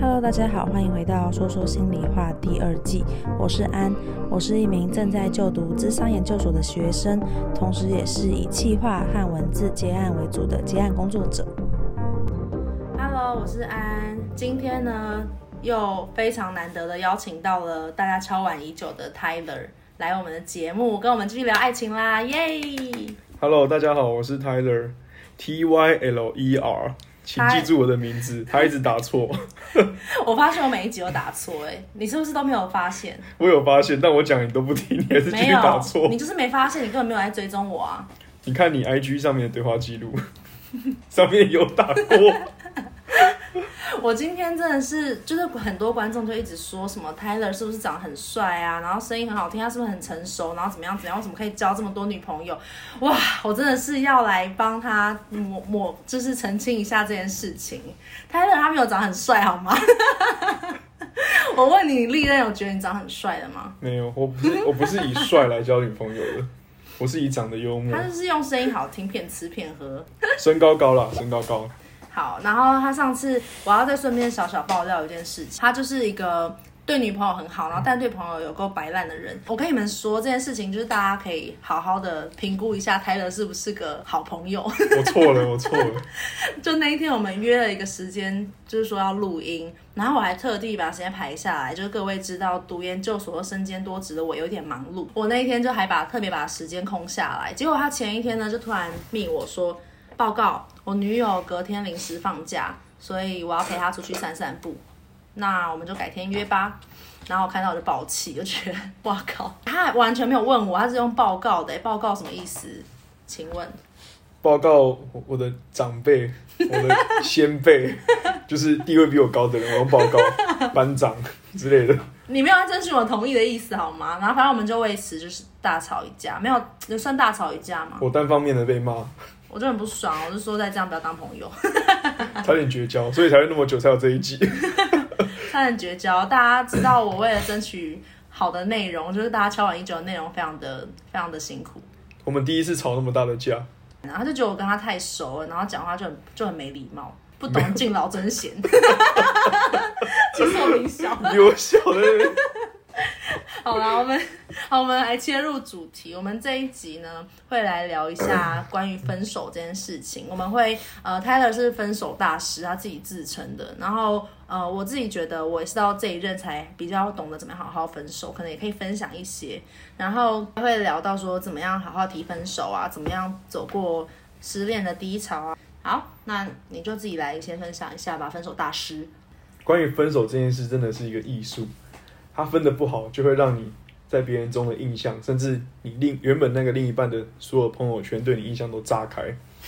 Hello，大家好，欢迎回到说说心里话第二季。我是安，我是一名正在就读智商研究所的学生，同时也是以企划和文字接案为主的接案工作者。Hello，我是安，今天呢又非常难得的邀请到了大家敲碗已久的 Tyler 来我们的节目，跟我们继续聊爱情啦，耶！Hello，大家好，我是 Tyler，T Y L E R。请记住我的名字，他一直打错。我发现我每一集都打错，哎，你是不是都没有发现？我有发现，但我讲你都不听，你还是继续打错。你就是没发现，你根本没有来追踪我啊！你看你 IG 上面的对话记录，上面有打过。我今天真的是，就是很多观众就一直说什么 Tyler 是不是长得很帅啊，然后声音很好听，他是不是很成熟，然后怎么样怎么样，为什么可以交这么多女朋友？哇，我真的是要来帮他抹抹，就是澄清一下这件事情。Tyler 他没有长很帅好吗？我问你，你历任有觉得你长很帅的吗？没有，我不是，我不是以帅来交女朋友的，我是以长得幽默。他就是用声音好听骗吃骗喝，身高高啦，身高高。好，然后他上次我要再顺便小小爆料一件事情，他就是一个对女朋友很好，然后但对朋友有够摆烂的人。我跟你们说这件事情，就是大家可以好好的评估一下泰勒是不是个好朋友。我错了，我错了。就那一天我们约了一个时间，就是说要录音，然后我还特地把时间排下来，就是各位知道读研究所身兼多职的我有点忙碌，我那一天就还把特别把时间空下来，结果他前一天呢就突然密我说。报告，我女友隔天临时放假，所以我要陪她出去散散步。那我们就改天约吧。然后我看到我就爆气，就觉得哇靠，他完全没有问我，他是用报告的。报告什么意思？请问？报告我的长辈，我的先辈，就是地位比我高的人，我用报告班长之类的。你没有要征询我同意的意思好吗？然后反正我们就为此就是大吵一架，没有，有算大吵一架吗？我单方面的被骂。我就很不爽，我就说再这样不要当朋友，差点绝交，所以才会那么久才有这一集，差点绝交。大家知道我为了争取好的内容，就是大家敲碗已久的内容，非常的非常的辛苦。我们第一次吵那么大的架，然后就觉得我跟他太熟了，然后讲话就很就很没礼貌，不懂敬老尊贤。其实我比你小，比我小的。好了，我们 好，我们来切入主题。我们这一集呢，会来聊一下 关于分手这件事情。我们会，呃，Tyler 是分手大师，他自己自称的。然后，呃，我自己觉得我也是到这一任才比较懂得怎么样好好分手，可能也可以分享一些。然后会聊到说怎么样好好提分手啊，怎么样走过失恋的低潮啊。好，那你就自己来先分享一下吧，分手大师。关于分手这件事，真的是一个艺术。他分的不好，就会让你在别人中的印象，甚至你另原本那个另一半的所有朋友圈对你印象都炸开。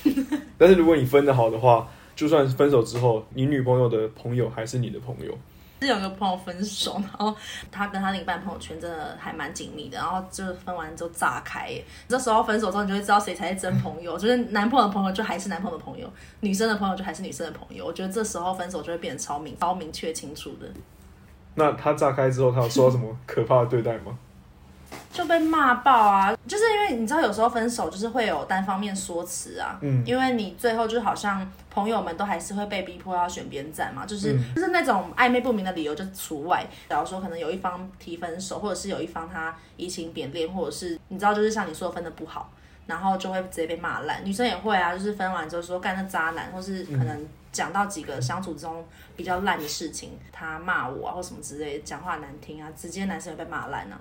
但是如果你分的好的话，就算分手之后，你女朋友的朋友还是你的朋友。是有个朋友分手，然后他跟他另一半朋友圈真的还蛮紧密的，然后就分完之后炸开。这时候分手之后，你就会知道谁才是真朋友，就是男朋友的朋友就还是男朋友的朋友，女生的朋友就还是女生的朋友。我觉得这时候分手就会变得超明、超明确、清楚的。那他炸开之后，他有受到什么可怕的对待吗？就被骂爆啊！就是因为你知道，有时候分手就是会有单方面说辞啊。嗯。因为你最后就好像朋友们都还是会被逼迫要选边站嘛，就是、嗯、就是那种暧昧不明的理由就除外。假如说可能有一方提分手，或者是有一方他移情别恋，或者是你知道，就是像你说的分的不好，然后就会直接被骂烂。女生也会啊，就是分完之后说干那渣男，或是可能。讲到几个相处中比较烂的事情，他骂我啊，或什么之类的，讲话难听啊，直接男生也被骂烂了。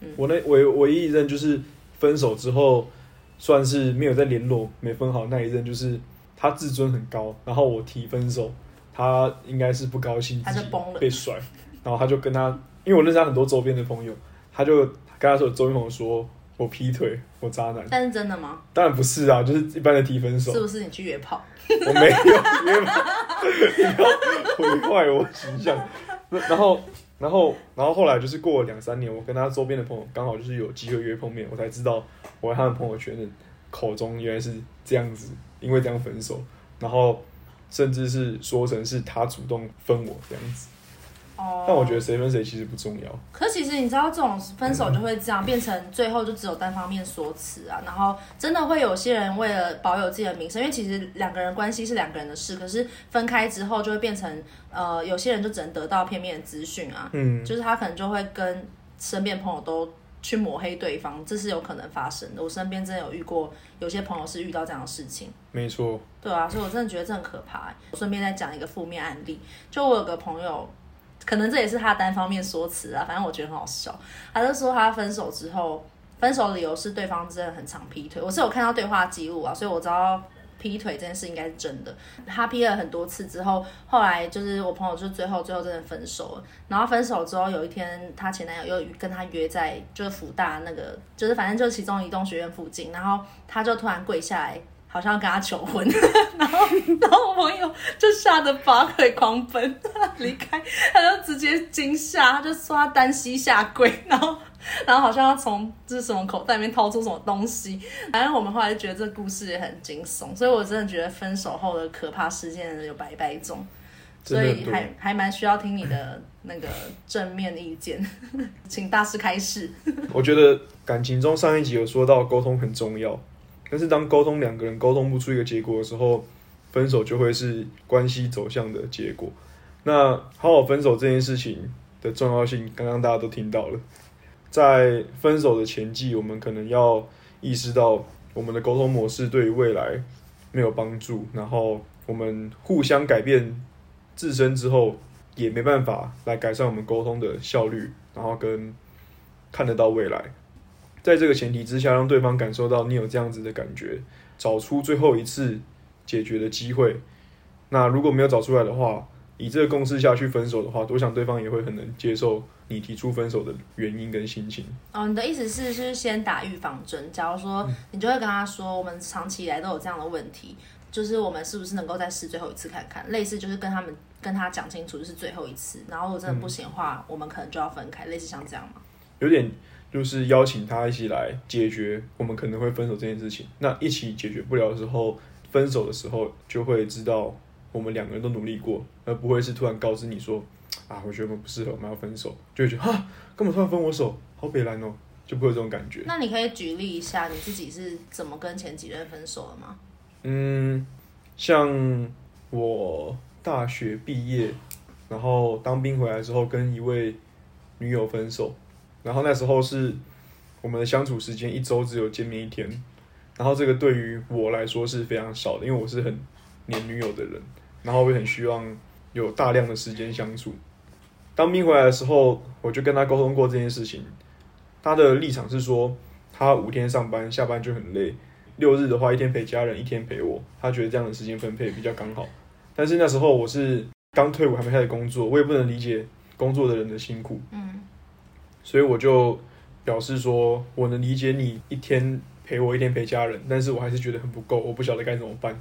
嗯，我那唯唯一一任就是分手之后，算是没有再联络，没分好那一任，就是他自尊很高，然后我提分手，他应该是不高兴，他就崩了，被甩，然后他就跟他，因为我认识他很多周边的朋友，他就跟他说周边朋友说。我劈腿，我渣男。但是真的吗？当然不是啊，就是一般的提分手。是不是你去约炮？我没有约炮，你要毁坏我形象。然后，然后，然后后来就是过了两三年，我跟他周边的朋友刚好就是有机会约碰面，我才知道我和他的朋友圈的口中原来是这样子，因为这样分手，然后甚至是说成是他主动分我这样子。哦，但我觉得谁分谁其实不重要。可是其实你知道，这种分手就会这样、嗯、变成最后就只有单方面说辞啊，然后真的会有些人为了保有自己的名声，因为其实两个人关系是两个人的事，可是分开之后就会变成呃，有些人就只能得到片面的资讯啊，嗯，就是他可能就会跟身边朋友都去抹黑对方，这是有可能发生的。我身边真的有遇过，有些朋友是遇到这样的事情。没错。对啊，所以我真的觉得这很可怕。我顺便再讲一个负面案例，就我有个朋友。可能这也是他单方面说辞啊，反正我觉得很好笑。他就说他分手之后，分手理由是对方真的很常劈腿。我是有看到对话记录啊，所以我知道劈腿这件事应该是真的。他劈了很多次之后，后来就是我朋友就最后最后真的分手了。然后分手之后有一天，他前男友又跟他约在就是福大那个，就是反正就是其中一栋学院附近，然后他就突然跪下来。好像要跟他求婚，然后然后我朋友就吓得拔腿狂奔离开，他就直接惊吓，他就说他单膝下跪，然后然后好像要从就是什么口袋里面掏出什么东西，反正我们后来就觉得这个故事也很惊悚，所以我真的觉得分手后的可怕事件有百百种，所以还还蛮需要听你的那个正面意见，请大师开示。我觉得感情中上一集有说到沟通很重要。但是当沟通两个人沟通不出一个结果的时候，分手就会是关系走向的结果。那好好分手这件事情的重要性，刚刚大家都听到了。在分手的前期，我们可能要意识到我们的沟通模式对于未来没有帮助，然后我们互相改变自身之后，也没办法来改善我们沟通的效率，然后跟看得到未来。在这个前提之下，让对方感受到你有这样子的感觉，找出最后一次解决的机会。那如果没有找出来的话，以这个共识下去分手的话，我想对方也会很能接受你提出分手的原因跟心情。哦，你的意思是是先打预防针？假如说你就会跟他说，我们长期以来都有这样的问题，就是我们是不是能够再试最后一次看看？类似就是跟他们跟他讲清楚，就是最后一次。然后如果真的不行的话，嗯、我们可能就要分开。类似像这样吗？有点。就是邀请他一起来解决我们可能会分手这件事情。那一起解决不了的时候，分手的时候就会知道我们两个人都努力过，而不会是突然告知你说啊，我觉得我们不适合，我们要分手，就会觉得哈，干嘛突然分我手，好北烂哦，就不会有这种感觉。那你可以举例一下你自己是怎么跟前几任分手的吗？嗯，像我大学毕业，然后当兵回来之后，跟一位女友分手。然后那时候是我们的相处时间一周只有见面一天，然后这个对于我来说是非常少的，因为我是很黏女友的人，然后我也很希望有大量的时间相处。当兵回来的时候，我就跟他沟通过这件事情，他的立场是说他五天上班，下班就很累，六日的话一天陪家人，一天陪我，他觉得这样的时间分配比较刚好。但是那时候我是刚退伍，还没开始工作，我也不能理解工作的人的辛苦。嗯。所以我就表示说，我能理解你一天陪我，一天陪家人，但是我还是觉得很不够，我不晓得该怎么办。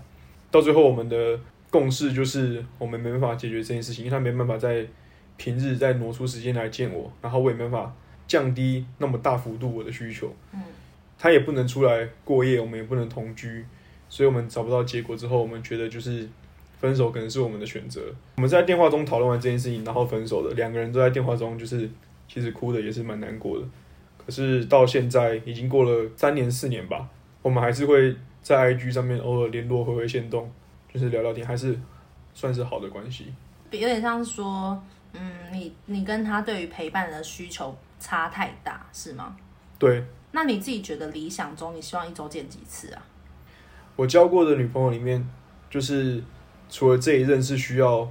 到最后，我们的共识就是，我们没办法解决这件事情，因为他没办法在平日再挪出时间来见我，然后我也没办法降低那么大幅度我的需求。嗯，他也不能出来过夜，我们也不能同居，所以我们找不到结果之后，我们觉得就是分手可能是我们的选择。我们在电话中讨论完这件事情，然后分手的两个人都在电话中就是。其实哭的也是蛮难过的，可是到现在已经过了三年四年吧，我们还是会在 IG 上面偶尔联络，回回线动，就是聊聊天，还是算是好的关系。有点像是说，嗯，你你跟他对于陪伴的需求差太大，是吗？对。那你自己觉得理想中你希望一周见几次啊？我交过的女朋友里面，就是除了这一任是需要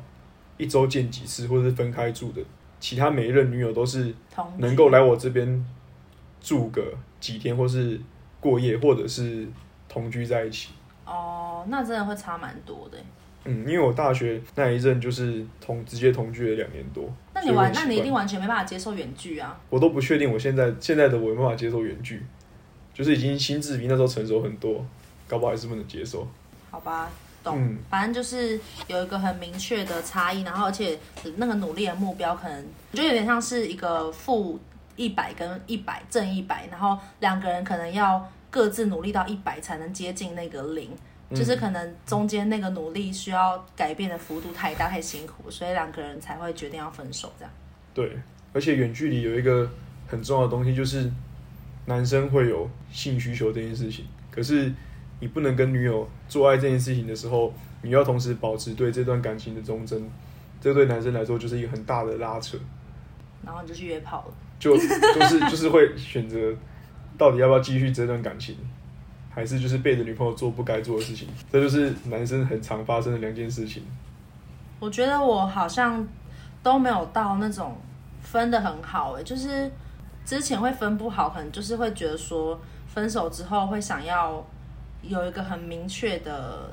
一周见几次，或者是分开住的。其他每一任女友都是能够来我这边住个几天，或是过夜，或者是同居在一起。哦，那真的会差蛮多的。嗯，因为我大学那一任就是同直接同居了两年多。那你完，那你一定完全没办法接受远距啊？我都不确定，我现在现在的我有没办法接受远距，就是已经心智比那时候成熟很多，搞不好还是不能接受。好吧。嗯，反正就是有一个很明确的差异，然后而且那个努力的目标可能我觉得有点像是一个负一百跟一百正一百，然后两个人可能要各自努力到一百才能接近那个零，就是可能中间那个努力需要改变的幅度太大，太辛苦，所以两个人才会决定要分手这样。对，而且远距离有一个很重要的东西，就是男生会有性需求这件事情。可是你不能跟女友做爱这件事情的时候，你要同时保持对这段感情的忠贞，这对男生来说就是一个很大的拉扯。然后你就去约炮了，就就是就是会选择到底要不要继续这段感情。还是就是背着女朋友做不该做的事情，这就是男生很常发生的两件事情。我觉得我好像都没有到那种分的很好诶，就是之前会分不好，可能就是会觉得说分手之后会想要有一个很明确的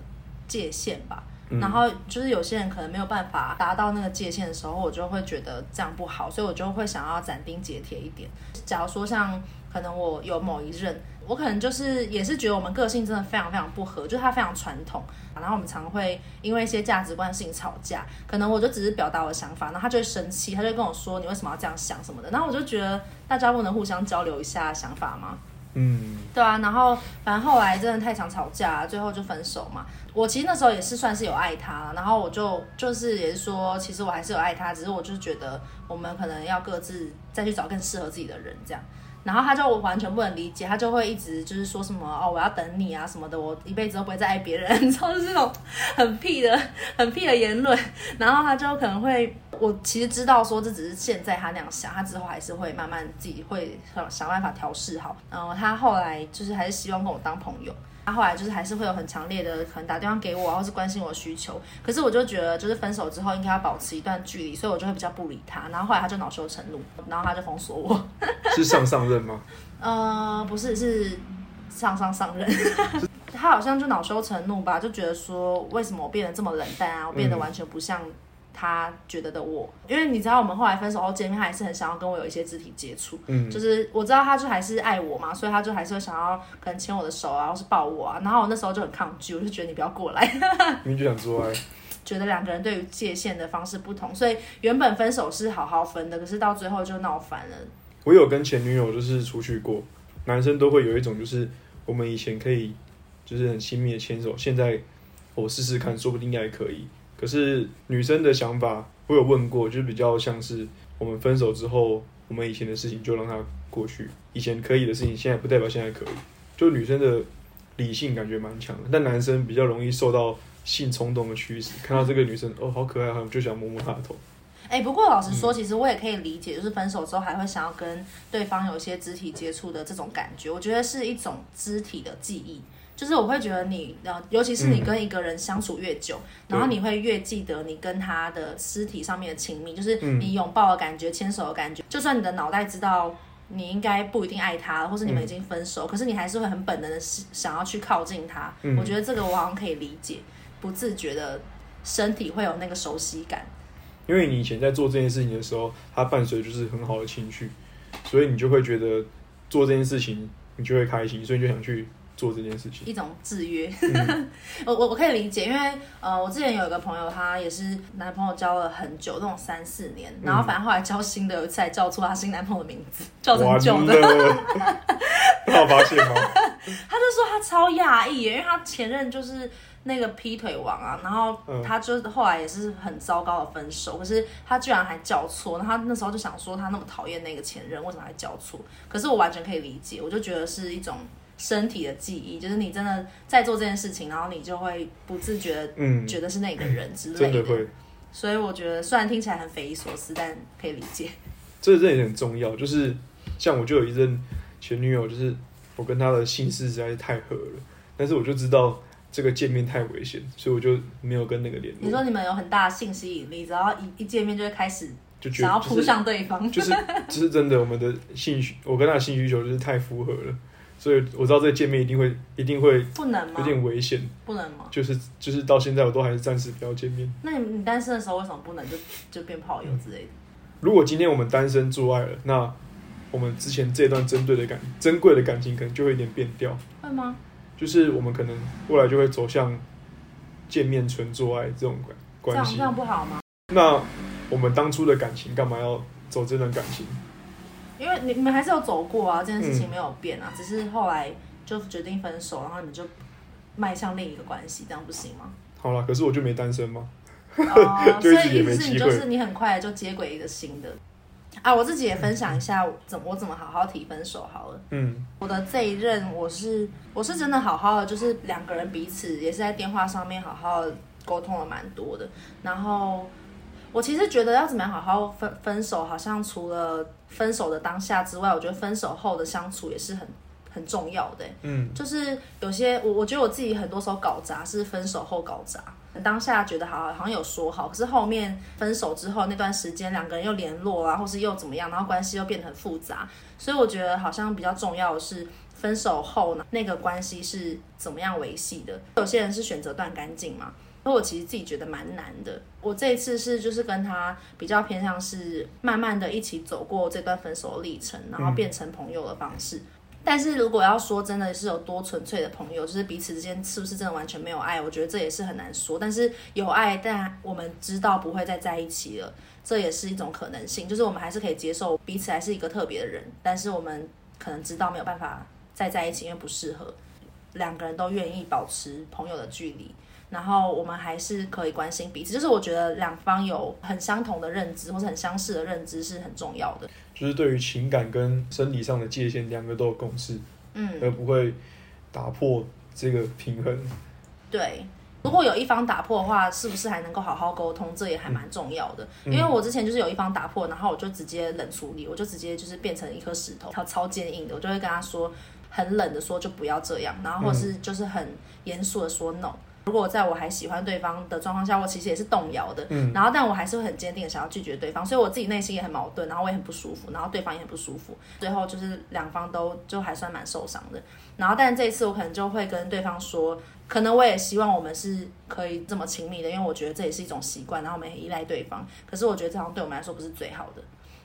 界限吧。嗯。然后就是有些人可能没有办法达到那个界限的时候，我就会觉得这样不好，所以我就会想要斩钉截铁一点。假如说像可能我有某一任。我可能就是也是觉得我们个性真的非常非常不合，就是他非常传统，然后我们常会因为一些价值观性吵架。可能我就只是表达我的想法，然后他就会生气，他就跟我说你为什么要这样想什么的。然后我就觉得大家不能互相交流一下想法吗？嗯，对啊。然后反正后来真的太常吵架，最后就分手嘛。我其实那时候也是算是有爱他，然后我就就是也是说，其实我还是有爱他，只是我就是觉得我们可能要各自再去找更适合自己的人这样。然后他就我完全不能理解，他就会一直就是说什么哦，我要等你啊什么的，我一辈子都不会再爱别人，就是这种很屁的、很屁的言论。然后他就可能会，我其实知道说这只是现在他那样想，他之后还是会慢慢自己会想想办法调试好。然后他后来就是还是希望跟我当朋友。他后来就是还是会有很强烈的可能打电话给我，或是关心我需求。可是我就觉得，就是分手之后应该要保持一段距离，所以我就会比较不理他。然后后来他就恼羞成怒，然后他就封锁我。是上上任吗？呃，不是，是上上上任。他好像就恼羞成怒吧，就觉得说为什么我变得这么冷淡啊？我变得完全不像。他觉得的我，因为你知道我们后来分手后见面，他还是很想要跟我有一些肢体接触。嗯，就是我知道他就还是爱我嘛，所以他就还是会想要可能牵我的手啊，或是抱我啊。然后我那时候就很抗拒，我就觉得你不要过来。你就想做爱。觉得两个人对于界限的方式不同，所以原本分手是好好分的，可是到最后就闹翻了。我有跟前女友就是出去过，男生都会有一种就是我们以前可以就是很亲密的牵手，现在我试试看，说不定还可以。可是女生的想法，我有问过，就是比较像是我们分手之后，我们以前的事情就让它过去，以前可以的事情，现在不代表现在可以。就女生的理性感觉蛮强的，但男生比较容易受到性冲动的驱使，看到这个女生哦，好可爱，好就想摸摸她的头。哎、不过老实说，其实我也可以理解，就是分手之后还会想要跟对方有一些肢体接触的这种感觉，我觉得是一种肢体的记忆。就是我会觉得你，呃，尤其是你跟一个人相处越久，嗯、然后你会越记得你跟他的尸体上面的亲密，就是你拥抱的感觉、牵手的感觉。就算你的脑袋知道你应该不一定爱他，或是你们已经分手，嗯、可是你还是会很本能的想要去靠近他。嗯、我觉得这个我好像可以理解，不自觉的身体会有那个熟悉感。因为你以前在做这件事情的时候，它伴随就是很好的情绪，所以你就会觉得做这件事情你就会开心，所以你就想去。做这件事情，一种制约，嗯、我我我可以理解，因为呃，我之前有一个朋友，他也是男朋友交了很久，那种三四年，嗯、然后反正后来交新的，有一次还叫错他新男朋友的名字，叫成旧的，他有 发现吗？他就说他超讶异，因为他前任就是那个劈腿王啊，然后他就后来也是很糟糕的分手，可是他居然还叫错，然后他那时候就想说他那么讨厌那个前任，为什么还叫错？可是我完全可以理解，我就觉得是一种。身体的记忆，就是你真的在做这件事情，然后你就会不自觉的觉得是那个人之类的。真的会。所以我觉得，虽然听起来很匪夷所思，但可以理解。这这也很重要，就是像我就有一任前女友，就是我跟她的姓氏实在是太合了，但是我就知道这个见面太危险，所以我就没有跟那个联络。你说你们有很大的性吸引力，只要一一见面就会开始就想要扑向对方，就是就是真的，我们的性需，我跟他的性需求就是太符合了。所以我知道这个见面一定会一定会不能吗？有点危险，不能吗？就是就是到现在我都还是暂时不要见面。那你你单身的时候为什么不能就就变炮友之类的？如果今天我们单身做爱了，那我们之前这段珍贵的感珍贵的感情可能就会有点变调。会吗？就是我们可能未来就会走向见面纯做爱这种关关系，这样不好吗？那我们当初的感情干嘛要走这段感情？因为你们还是有走过啊，这件事情没有变啊，嗯、只是后来就决定分手，然后你们就迈向另一个关系，这样不行吗？好了，可是我就没单身吗？哦，所以意思是你就是你很快就接轨一个新的啊！我自己也分享一下怎么我怎么好好提分手好了。嗯，我的这一任我是我是真的好好的，就是两个人彼此也是在电话上面好好沟通了蛮多的。然后我其实觉得要怎么样好好分分手，好像除了分手的当下之外，我觉得分手后的相处也是很。很重要的，嗯，就是有些我我觉得我自己很多时候搞砸是分手后搞砸，当下觉得好好像有说好，可是后面分手之后那段时间两个人又联络啊，或是又怎么样，然后关系又变得很复杂，所以我觉得好像比较重要的是分手后呢那个关系是怎么样维系的。有些人是选择断干净嘛，而我其实自己觉得蛮难的。我这一次是就是跟他比较偏向是慢慢的一起走过这段分手的历程，然后变成朋友的方式。嗯但是如果要说真的是有多纯粹的朋友，就是彼此之间是不是真的完全没有爱？我觉得这也是很难说。但是有爱，但我们知道不会再在一起了，这也是一种可能性。就是我们还是可以接受彼此还是一个特别的人，但是我们可能知道没有办法再在一起，因为不适合。两个人都愿意保持朋友的距离。然后我们还是可以关心彼此，就是我觉得两方有很相同的认知或者很相似的认知是很重要的。就是对于情感跟生理上的界限，两个都有共识，嗯，而不会打破这个平衡。对，如果有一方打破的话，是不是还能够好好沟通？这也还蛮重要的。嗯，因为我之前就是有一方打破，然后我就直接冷处理，我就直接就是变成一颗石头，超超坚硬的，我就会跟他说很冷的说就不要这样，然后或是就是很严肃的说 no。如果在我还喜欢对方的状况下，我其实也是动摇的，嗯，然后但我还是会很坚定的想要拒绝对方，所以我自己内心也很矛盾，然后我也很不舒服，然后对方也很不舒服，最后就是两方都就还算蛮受伤的。然后但这一次我可能就会跟对方说，可能我也希望我们是可以这么亲密的，因为我觉得这也是一种习惯，然后我们也依赖对方。可是我觉得这样对我们来说不是最好的，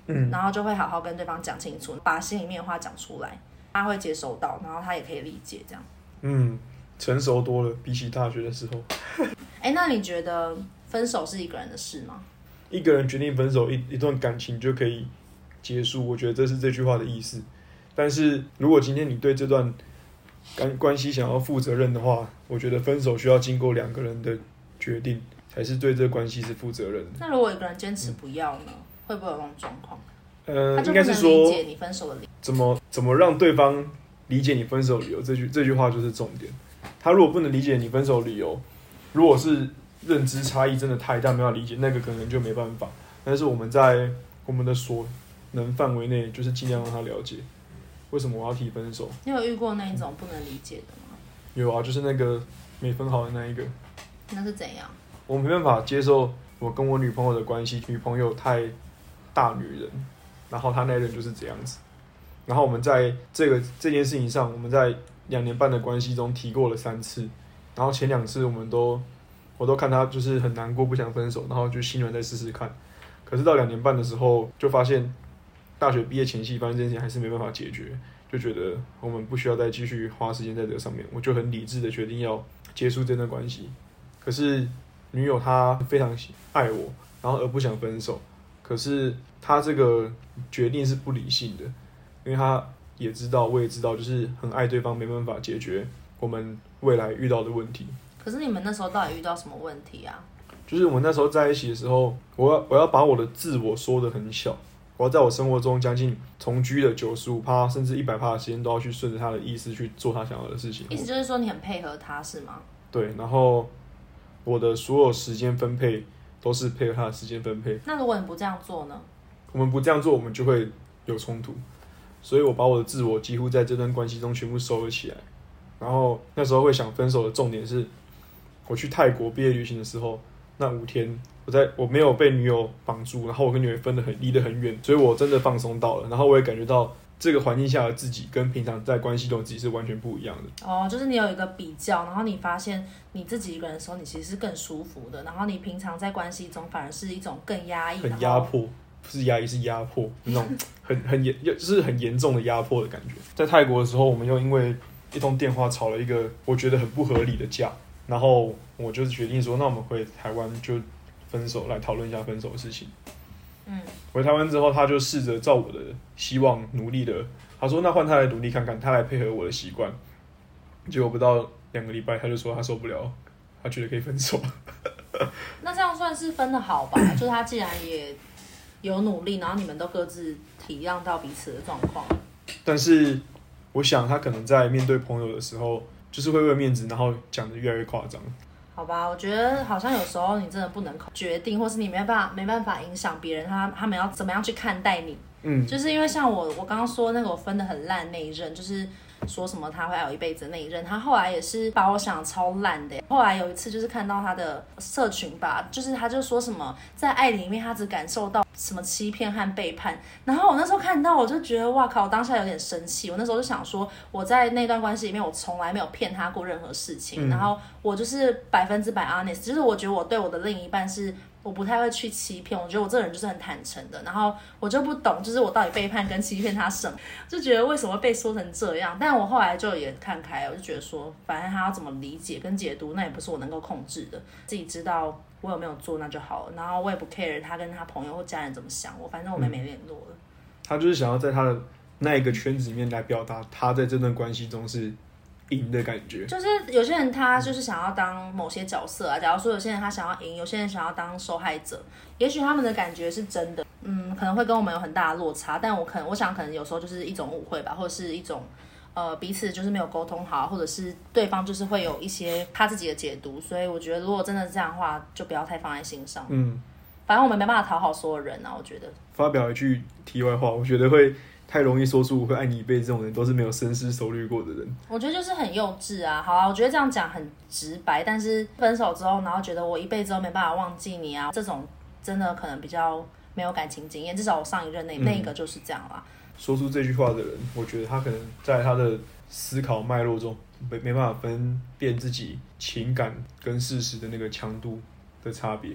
嗯，然后就会好好跟对方讲清楚，把心里面的话讲出来，他会接收到，然后他也可以理解这样，嗯。成熟多了，比起大学的时候。哎、欸，那你觉得分手是一个人的事吗？一个人决定分手，一一段感情就可以结束，我觉得这是这句话的意思。但是如果今天你对这段关关系想要负责任的话，我觉得分手需要经过两个人的决定，才是对这关系是负责任的。那如果一个人坚持不要呢？嗯、会不会有这种状况？呃，他就不能理解你分手的理。怎么怎么让对方理解你分手理由？这句这句话就是重点。他如果不能理解你分手理由，如果是认知差异真的太大，没法理解，那个可能就没办法。但是我们在 我们的所能范围内，就是尽量让他了解为什么我要提分手。你有遇过那一种不能理解的吗？有啊，就是那个没分好的那一个。那是怎样？我没办法接受我跟我女朋友的关系，女朋友太大女人，然后她那人就是这样子。然后我们在这个这件事情上，我们在。两年半的关系中提过了三次，然后前两次我们都，我都看他就是很难过，不想分手，然后就心软再试试看。可是到两年半的时候，就发现大学毕业前夕发现这件事情还是没办法解决，就觉得我们不需要再继续花时间在这个上面，我就很理智的决定要结束这段关系。可是女友她非常爱我，然后而不想分手，可是她这个决定是不理性的，因为她。也知道，我也知道，就是很爱对方，没办法解决我们未来遇到的问题。可是你们那时候到底遇到什么问题啊？就是我们那时候在一起的时候，我要我要把我的自我缩得很小，我要在我生活中将近同居的九十五趴，甚至一百趴的时间都要去顺着他的意思去做他想要的事情。意思就是说你很配合他是吗？对，然后我的所有时间分配都是配合他的时间分配。那如果你不这样做呢？我们不这样做，我们就会有冲突。所以我把我的自我几乎在这段关系中全部收了起来，然后那时候会想分手的重点是，我去泰国毕业旅行的时候，那五天我在我没有被女友绑住，然后我跟女友分得很离得很远，所以我真的放松到了，然后我也感觉到这个环境下的自己跟平常在关系中自己是完全不一样的。哦，就是你有一个比较，然后你发现你自己一个人的时候，你其实是更舒服的，然后你平常在关系中反而是一种更压抑、很压迫。不是压抑，是压迫，那种很很严，就是很严重的压迫的感觉。在泰国的时候，我们又因为一通电话吵了一个我觉得很不合理的架，然后我就决定说，那我们回台湾就分手，来讨论一下分手的事情。嗯，回台湾之后，他就试着照我的希望努力的，他说那换他来努力看看，他来配合我的习惯。结果不到两个礼拜，他就说他受不了，他觉得可以分手。那这样算是分的好吧？就是他既然也有努力，然后你们都各自体谅到彼此的状况。但是我想他可能在面对朋友的时候，就是会为了面子，然后讲的越来越夸张。好吧，我觉得好像有时候你真的不能决定，或是你没办法没办法影响别人，他他们要怎么样去看待你。嗯，就是因为像我我刚刚说那个我分的很烂那一任，就是。说什么他会有一辈子那一任，他后来也是把我想超烂的。后来有一次就是看到他的社群吧，就是他就说什么在爱里面他只感受到什么欺骗和背叛。然后我那时候看到我就觉得哇靠，我当下有点生气。我那时候就想说我在那段关系里面我从来没有骗他过任何事情，然后我就是百分之百 honest，就是我觉得我对我的另一半是。我不太会去欺骗，我觉得我这个人就是很坦诚的，然后我就不懂，就是我到底背叛跟欺骗他什么，就觉得为什么被说成这样。但我后来就也看开，我就觉得说，反正他要怎么理解跟解读，那也不是我能够控制的，自己知道我有没有做那就好了。然后我也不 care 他跟他朋友或家人怎么想我，反正我们没联络了。他就是想要在他的那一个圈子里面来表达，他在这段关系中是。赢的感觉，就是有些人他就是想要当某些角色啊。假如说有些人他想要赢，有些人想要当受害者，也许他们的感觉是真的，嗯，可能会跟我们有很大的落差。但我可能我想可能有时候就是一种误会吧，或者是一种呃彼此就是没有沟通好，或者是对方就是会有一些他自己的解读。所以我觉得如果真的是这样的话，就不要太放在心上。嗯，反正我们没办法讨好所有人啊。我觉得发表一句题外话，我觉得会。太容易说出我会爱你一辈子，这种人都是没有深思熟虑过的人。我觉得就是很幼稚啊。好啊，我觉得这样讲很直白，但是分手之后，然后觉得我一辈子都没办法忘记你啊，这种真的可能比较没有感情经验。至少我上一任那、嗯、那个就是这样啦。说出这句话的人，我觉得他可能在他的思考脉络中没没办法分辨自己情感跟事实的那个强度的差别，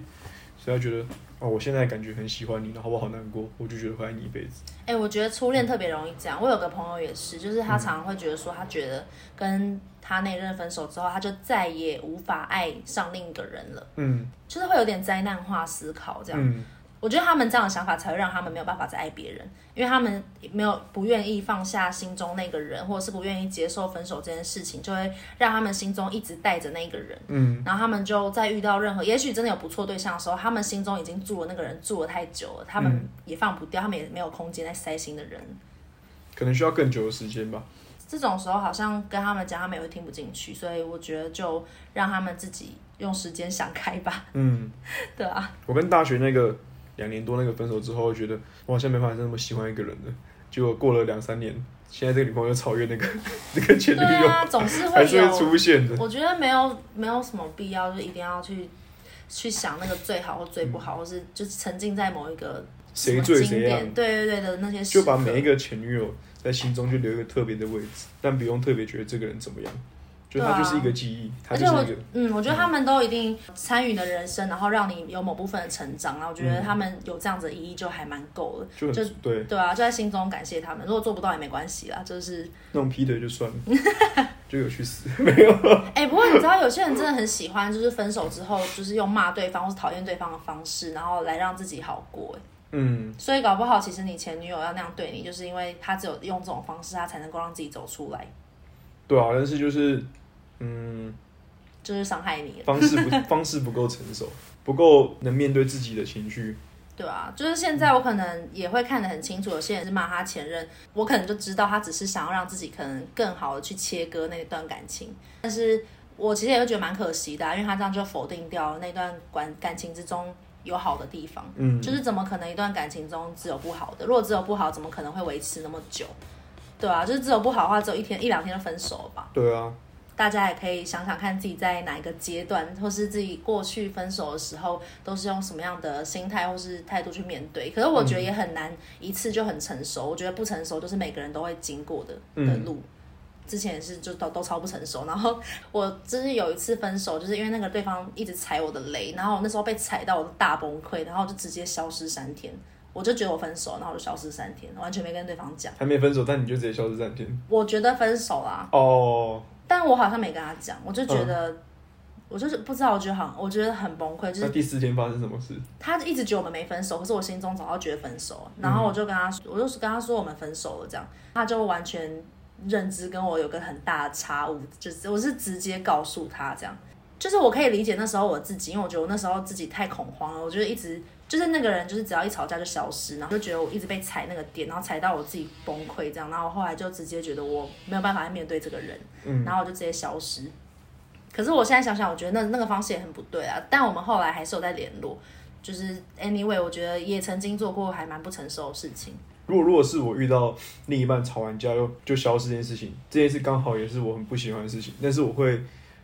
所以他觉得。哦，我现在感觉很喜欢你，然后我好难过，我就觉得会爱你一辈子。哎、欸，我觉得初恋特别容易这样。我有个朋友也是，就是他常常会觉得说，他觉得跟他那任分手之后，他就再也无法爱上另一个人了。嗯，就是会有点灾难化思考这样。嗯我觉得他们这样的想法才会让他们没有办法再爱别人，因为他们没有不愿意放下心中那个人，或者是不愿意接受分手这件事情，就会让他们心中一直带着那个人。嗯，然后他们就在遇到任何，也许真的有不错对象的时候，他们心中已经住了那个人住了太久了，他们也放不掉，他们也没有空间再塞新的人，可能需要更久的时间吧。这种时候好像跟他们讲，他们也会听不进去，所以我觉得就让他们自己用时间想开吧。嗯，对啊。我跟大学那个。两年多那个分手之后，觉得我好像没办法那么喜欢一个人了。结果过了两三年，现在这个女朋友又超越那个 那个前女友，对啊，总是会 还是会出现的。我觉得没有没有什么必要，就一定要去去想那个最好或最不好，嗯、或是就是沉浸在某一个谁最谁样，对对对的那些事。就把每一个前女友在心中就留一个特别的位置，但不用特别觉得这个人怎么样。就他就是一个记忆，而且我嗯，我觉得他们都一定参与你的人生，然后让你有某部分的成长，然后我觉得他们有这样子的意义就还蛮够了，就就对对啊，就在心中感谢他们。如果做不到也没关系啦，就是那种劈腿就算了，就有去死没有？哎、欸，不过你知道有些人真的很喜欢，就是分手之后就是用骂对方或是讨厌对方的方式，然后来让自己好过。嗯，所以搞不好其实你前女友要那样对你，就是因为她只有用这种方式，她才能够让自己走出来。对啊，但是就是。嗯，就是伤害你方式不 方式不够成熟，不够能面对自己的情绪。对啊，就是现在我可能也会看得很清楚，有些人是骂他前任，我可能就知道他只是想要让自己可能更好的去切割那段感情。但是我其实也会觉得蛮可惜的啊，因为他这样就否定掉了那段感感情之中有好的地方。嗯，就是怎么可能一段感情中只有不好的？如果只有不好，怎么可能会维持那么久？对啊，就是只有不好的话，只有一天一两天就分手了吧？对啊。大家也可以想想看自己在哪一个阶段，或是自己过去分手的时候，都是用什么样的心态或是态度去面对。可是我觉得也很难一次就很成熟。我觉得不成熟就是每个人都会经过的的路。之前也是就都都超不成熟。然后我就是有一次分手，就是因为那个对方一直踩我的雷，然后我那时候被踩到我大崩溃，然后就直接消失三天。我就觉得我分手，然后我就消失三天，完全没跟对方讲。还没分手，但你就直接消失三天？我觉得分手啦。哦。但我好像没跟他讲，我就觉得，嗯、我就是不知道，我觉得很，我觉得很崩溃。就是第四天发生什么事？他一直觉得我们没分手，可是我心中早就觉得分手。然后我就跟他说，我就是跟他说我们分手了，这样他就完全认知跟我有个很大的差误，就是我是直接告诉他这样，就是我可以理解那时候我自己，因为我觉得我那时候自己太恐慌了，我觉得一直就是那个人就是只要一吵架就消失，然后就觉得我一直被踩那个点，然后踩到我自己崩溃这样，然后后来就直接觉得我没有办法面对这个人，嗯，然后我就直接消失。可是我现在想想，我觉得那那个方式也很不对啊。但我们后来还是有在联络，就是 anyway，我觉得也曾经做过还蛮不成熟的事情。如果如果是我遇到另一半吵完架又就消失这件事情，这件事刚好也是我很不喜欢的事情，但是我会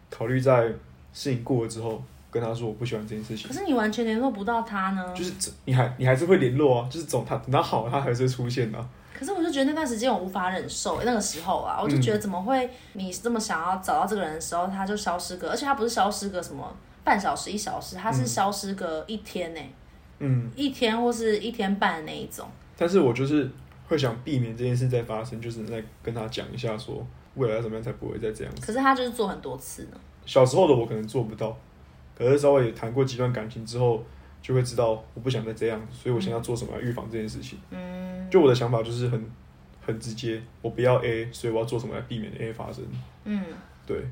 考虑在事情过了之后跟他说我不喜欢这件事情。可是你完全联络不到他呢？就是你还你还是会联络啊，就是总他等他好他还是会出现的啊。可是我就觉得那段时间我无法忍受，那个时候啊，我就觉得怎么会你这么想要找到这个人的时候，他就消失个，而且他不是消失个什么半小时一小时，他是消失个一天呢，嗯，一天或是一天半的那一种。但是我就是会想避免这件事再发生，就是在跟他讲一下说未来怎么样才不会再这样子。可是他就是做很多次呢。小时候的我可能做不到，可是稍微也谈过几段感情之后。就会知道我不想再这样，所以我现在要做什么来预防这件事情。嗯，就我的想法就是很很直接，我不要 A，所以我要做什么来避免 A 发生。嗯，对。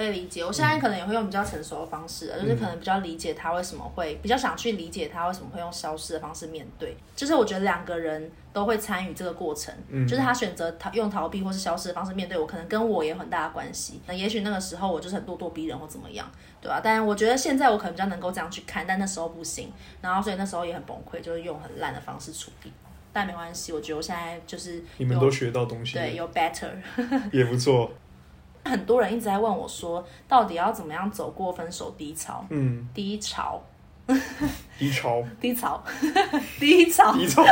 可以理解，我现在可能也会用比较成熟的方式，嗯、就是可能比较理解他为什么会比较想去理解他为什么会用消失的方式面对。就是我觉得两个人都会参与这个过程，嗯、就是他选择逃用逃避或是消失的方式面对我，可能跟我也有很大的关系。那也许那个时候我就是很咄咄逼人或怎么样，对吧、啊？但我觉得现在我可能比较能够这样去看，但那时候不行，然后所以那时候也很崩溃，就是用很烂的方式处理。但没关系，我觉得我现在就是你们都学到东西，对，有 better 也不错。很多人一直在问我说，到底要怎么样走过分手低潮？嗯，低潮，低潮，低潮，低潮，低潮。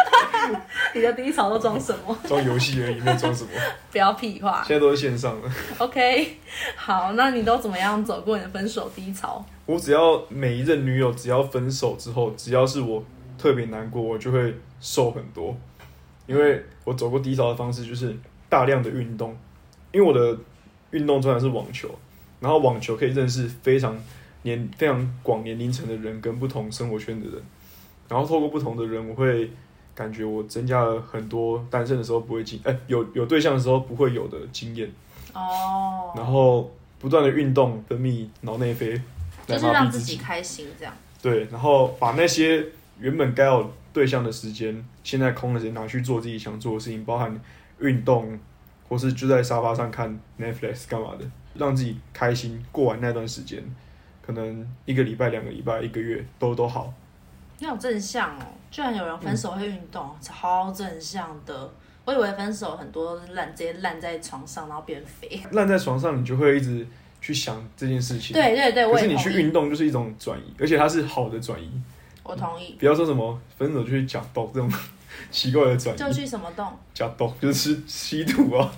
你的低潮都装什么？装游戏而已，没有装什么。不要屁话。现在都是线上的。OK，好，那你都怎么样走过你的分手低潮？我只要每一任女友只要分手之后，只要是我特别难过，我就会瘦很多。因为我走过低潮的方式就是大量的运动，因为我的。运动专长是网球，然后网球可以认识非常年非常广年龄层的人跟不同生活圈的人，然后透过不同的人，我会感觉我增加了很多单身的时候不会经哎有有对象的时候不会有的经验哦，然后不断的运动分泌脑内啡，就是让自己开心这样。对，然后把那些原本该有对象的时间，现在空的时间拿去做自己想做的事情，包含运动。或是就在沙发上看 Netflix 干嘛的，让自己开心过完那段时间，可能一个礼拜、两个礼拜、一个月都都好。你好正向哦，居然有人分手会运动，嗯、超正向的。我以为分手很多烂，直接烂在床上，然后变肥。烂在床上，你就会一直去想这件事情。对对对，可是你去运动就是一种转移，而且它是好的转移。我同意。不要说什么分手就去假动这种。奇怪的转移，就去什么洞？假洞 就是吸毒啊，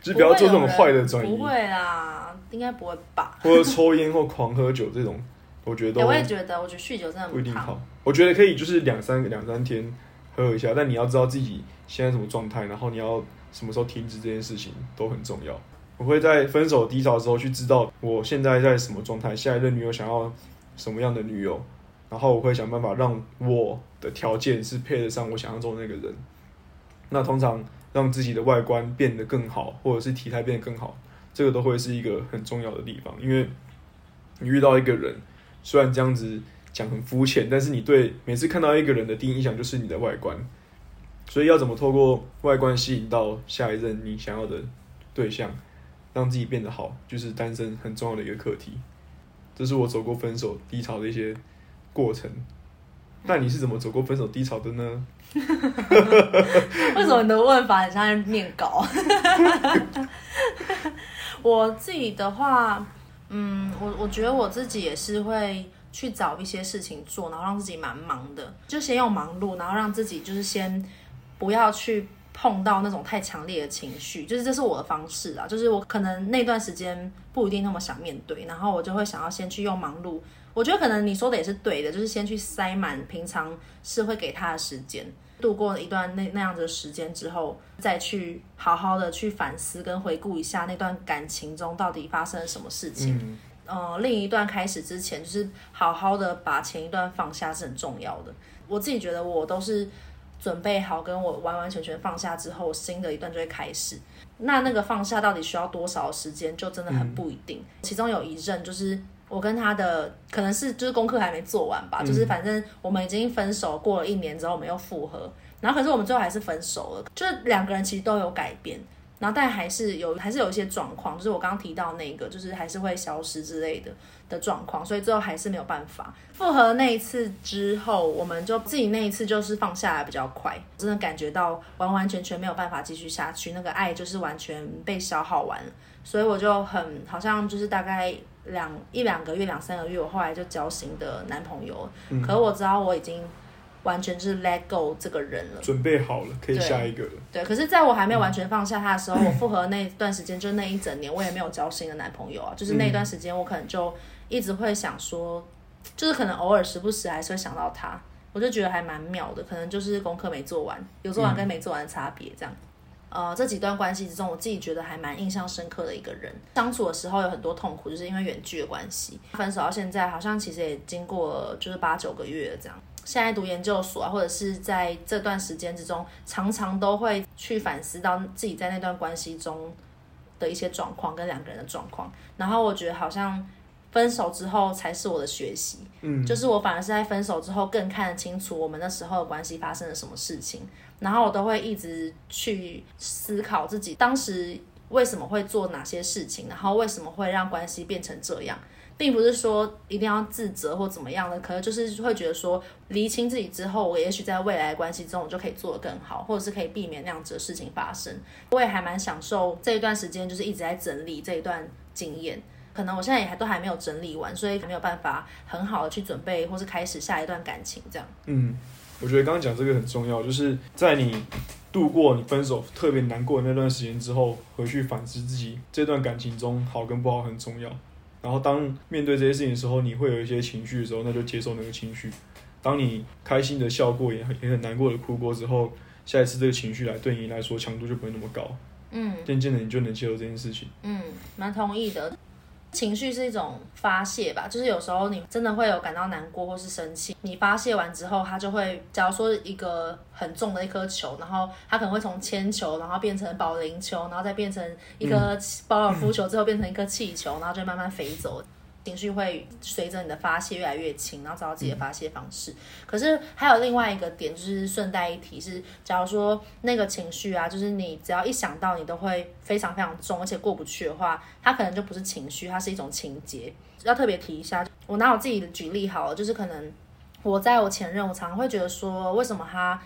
就是不要做这种坏的转移。不会啦，应该不会吧？或者抽烟或狂喝酒这种，我觉得。我也觉得，我觉得酗酒真的不，不一定好。我觉得可以，就是两三两三天喝一下，但你要知道自己现在什么状态，然后你要什么时候停止这件事情都很重要。我会在分手低潮的时候去知道我现在在什么状态，下一任女友想要什么样的女友。然后我会想办法让我的条件是配得上我想象中的那个人。那通常让自己的外观变得更好，或者是体态变得更好，这个都会是一个很重要的地方。因为你遇到一个人，虽然这样子讲很肤浅，但是你对每次看到一个人的第一印象就是你的外观。所以要怎么透过外观吸引到下一任你想要的对象，让自己变得好，就是单身很重要的一个课题。这是我走过分手低潮的一些。过程，那你是怎么走过分手低潮的呢？为什么你的问法很像在念稿？我自己的话，嗯，我我觉得我自己也是会去找一些事情做，然后让自己蛮忙的，就先用忙碌，然后让自己就是先不要去碰到那种太强烈的情绪，就是这是我的方式啊，就是我可能那段时间不一定那么想面对，然后我就会想要先去用忙碌。我觉得可能你说的也是对的，就是先去塞满平常是会给他的时间，度过一段那那样子的时间之后，再去好好的去反思跟回顾一下那段感情中到底发生了什么事情。嗯，呃，另一段开始之前，就是好好的把前一段放下是很重要的。我自己觉得我都是准备好跟我完完全全放下之后，新的一段就会开始。那那个放下到底需要多少时间，就真的很不一定。嗯、其中有一任就是我跟他的可能是就是功课还没做完吧，嗯、就是反正我们已经分手过了一年之后，我们又复合，然后可是我们最后还是分手了，就是两个人其实都有改变。然后，但还是有，还是有一些状况，就是我刚刚提到那个，就是还是会消失之类的的状况，所以最后还是没有办法复合。那一次之后，我们就自己那一次就是放下来比较快，真的感觉到完完全全没有办法继续下去，那个爱就是完全被消耗完了，所以我就很好像就是大概两一两个月、两三个月，我后来就交新的男朋友，嗯、可是我知道我已经。完全就是 let go 这个人了，准备好了，可以下一个了。对，对，可是在我还没有完全放下他的时候，嗯、我复合 那段时间，就那一整年，我也没有交新的男朋友啊。就是那段时间，我可能就一直会想说，就是可能偶尔时不时还是会想到他，我就觉得还蛮妙的。可能就是功课没做完，有做完跟没做完的差别这样。嗯、呃，这几段关系之中，我自己觉得还蛮印象深刻的一个人。相处的时候有很多痛苦，就是因为远距的关系。分手到现在，好像其实也经过就是八九个月这样。现在读研究所啊，或者是在这段时间之中，常常都会去反思到自己在那段关系中的一些状况跟两个人的状况。然后我觉得好像分手之后才是我的学习，嗯，就是我反而是在分手之后更看得清楚我们那时候的关系发生了什么事情。然后我都会一直去思考自己当时为什么会做哪些事情，然后为什么会让关系变成这样。并不是说一定要自责或怎么样的，可能就是会觉得说，厘清自己之后，我也许在未来的关系中，我就可以做得更好，或者是可以避免那样子的事情发生。我也还蛮享受这一段时间，就是一直在整理这一段经验。可能我现在也还都还没有整理完，所以还没有办法很好的去准备，或是开始下一段感情这样。嗯，我觉得刚刚讲这个很重要，就是在你度过你分手特别难过的那段时间之后，回去反思自己这段感情中好跟不好很重要。然后当面对这些事情的时候，你会有一些情绪的时候，那就接受那个情绪。当你开心的笑过，也很也很难过的哭过之后，下一次这个情绪来对你来说强度就不会那么高。嗯，渐渐的你就能接受这件事情。嗯，蛮同意的。情绪是一种发泄吧，就是有时候你真的会有感到难过或是生气，你发泄完之后，它就会，假如说一个很重的一颗球，然后它可能会从铅球，然后变成保龄球，然后再变成一个高尔夫球，最后变成一颗气球，然后就慢慢飞走。情绪会随着你的发泄越来越轻，然后找到自己的发泄方式。嗯、可是还有另外一个点，就是顺带一提是，假如说那个情绪啊，就是你只要一想到，你都会非常非常重，而且过不去的话，它可能就不是情绪，它是一种情节。要特别提一下，我拿我自己的举例好了，就是可能我在我前任，我常常会觉得说，为什么他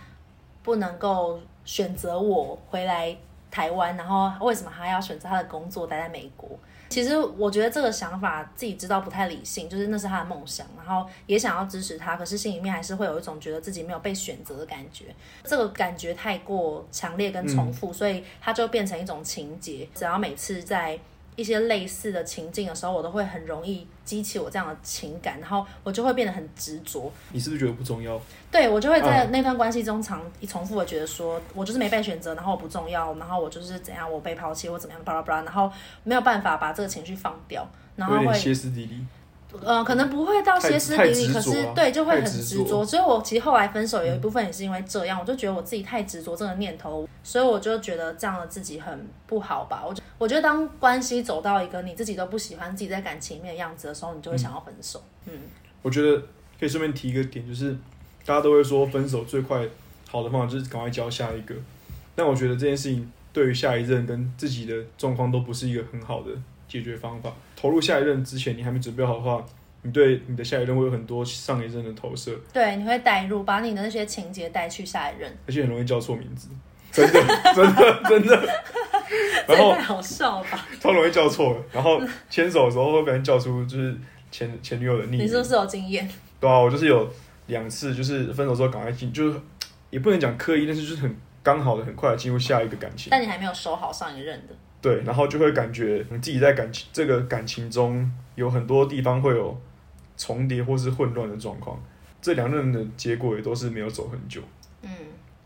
不能够选择我回来台湾，然后为什么他要选择他的工作待在美国？其实我觉得这个想法自己知道不太理性，就是那是他的梦想，然后也想要支持他，可是心里面还是会有一种觉得自己没有被选择的感觉，这个感觉太过强烈跟重复，所以它就变成一种情节，只要每次在。一些类似的情境的时候，我都会很容易激起我这样的情感，然后我就会变得很执着。你是不是觉得不重要？对，我就会在那段关系中常一重复的觉得说，我就是没被选择，然后我不重要，然后我就是怎样，我被抛弃或怎么样，巴拉巴拉，然后没有办法把这个情绪放掉，然后会歇斯底里。呃，可能不会到歇斯底里，可是对，就会很执着。所以，我其实后来分手有一部分也是因为这样，嗯、我就觉得我自己太执着这个念头，所以我就觉得这样的自己很不好吧。我我觉得当关系走到一个你自己都不喜欢自己在感情里面的样子的时候，你就会想要分手。嗯，嗯我觉得可以顺便提一个点，就是大家都会说分手最快好的方法就是赶快交下一个，但我觉得这件事情对于下一任跟自己的状况都不是一个很好的。解决方法，投入下一任之前，你还没准备好的话，你对你的下一任会有很多上一任的投射。对，你会带入，把你的那些情节带去下一任，而且很容易叫错名字，真的，真的，真的。然后太好笑吧？超容易叫错了，然后牵手的时候会被人叫出就是前前女友的昵。你是不是有经验？对啊，我就是有两次，就是分手之后赶快进，就是也不能讲刻意，但是就是很刚好的很快的进入下一个感情。但你还没有收好上一任的。对，然后就会感觉你自己在感情这个感情中有很多地方会有重叠或是混乱的状况，这两任的结果也都是没有走很久。嗯，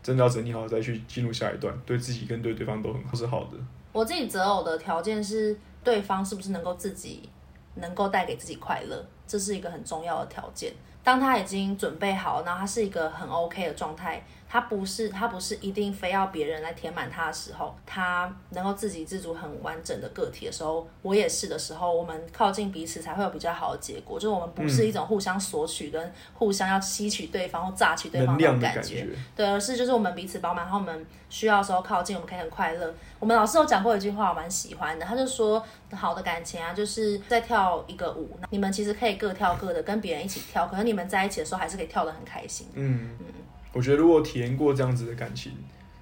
真的要整理好再去进入下一段，对自己跟对对方都很都是好的。我自己择偶的条件是对方是不是能够自己能够带给自己快乐，这是一个很重要的条件。当他已经准备好，然后他是一个很 OK 的状态。他不是，他不是一定非要别人来填满他的时候，他能够自给自足、很完整的个体的时候，我也是的时候，我们靠近彼此才会有比较好的结果。就是我们不是一种互相索取跟互相要吸取对方或榨取对方的感觉，感觉对，而是就是我们彼此饱满，然后我们需要的时候靠近，我们可以很快乐。我们老师有讲过一句话，我蛮喜欢的，他就说，好的感情啊，就是在跳一个舞，你们其实可以各跳各的，跟别人一起跳，可是你们在一起的时候还是可以跳得很开心。嗯嗯。我觉得如果体验过这样子的感情，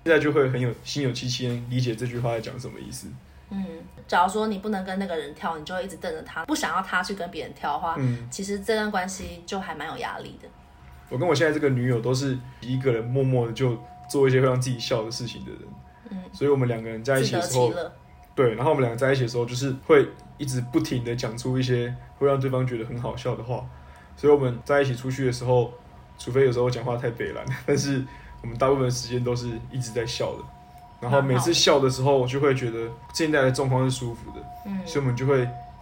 现在就会很有心有戚戚焉，理解这句话在讲什么意思。嗯，假如说你不能跟那个人跳，你就会一直瞪着他，不想要他去跟别人跳的话，嗯，其实这段关系就还蛮有压力的。我跟我现在这个女友都是一个人默默的就做一些会让自己笑的事情的人，嗯，所以我们两个人在一起的时候，对，然后我们两个在一起的时候，就是会一直不停的讲出一些会让对方觉得很好笑的话，所以我们在一起出去的时候。除非有时候我讲话太北了，但是我们大部分时间都是一直在笑的。然后每次笑的时候，我就会觉得现在的状况是舒服的，嗯，所以我们就会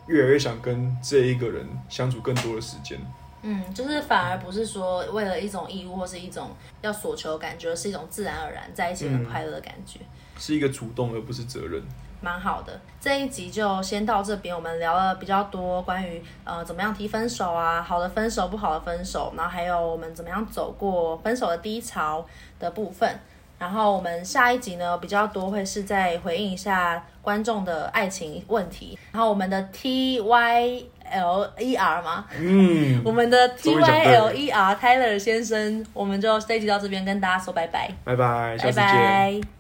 越来越想跟这一个人相处更多的时间。嗯，就是反而不是说为了一种义务或是一种要索求感觉，是一种自然而然在一起很快乐的感觉，嗯，是一个主动而不是责任。蛮好的，这一集就先到这边。我们聊了比较多关于呃怎么样提分手啊，好的分手，不好的分手，然后还有我们怎么样走过分手的低潮的部分。然后我们下一集呢，比较多会是在回应一下观众的爱情问题。然后我们的 T Y L E R 吗？嗯，我们的 T Y L E R Tyler 先生，我们就这一集到这边跟大家说拜拜，拜拜。拜拜。